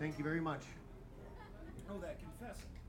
Thank you very much. Oh, that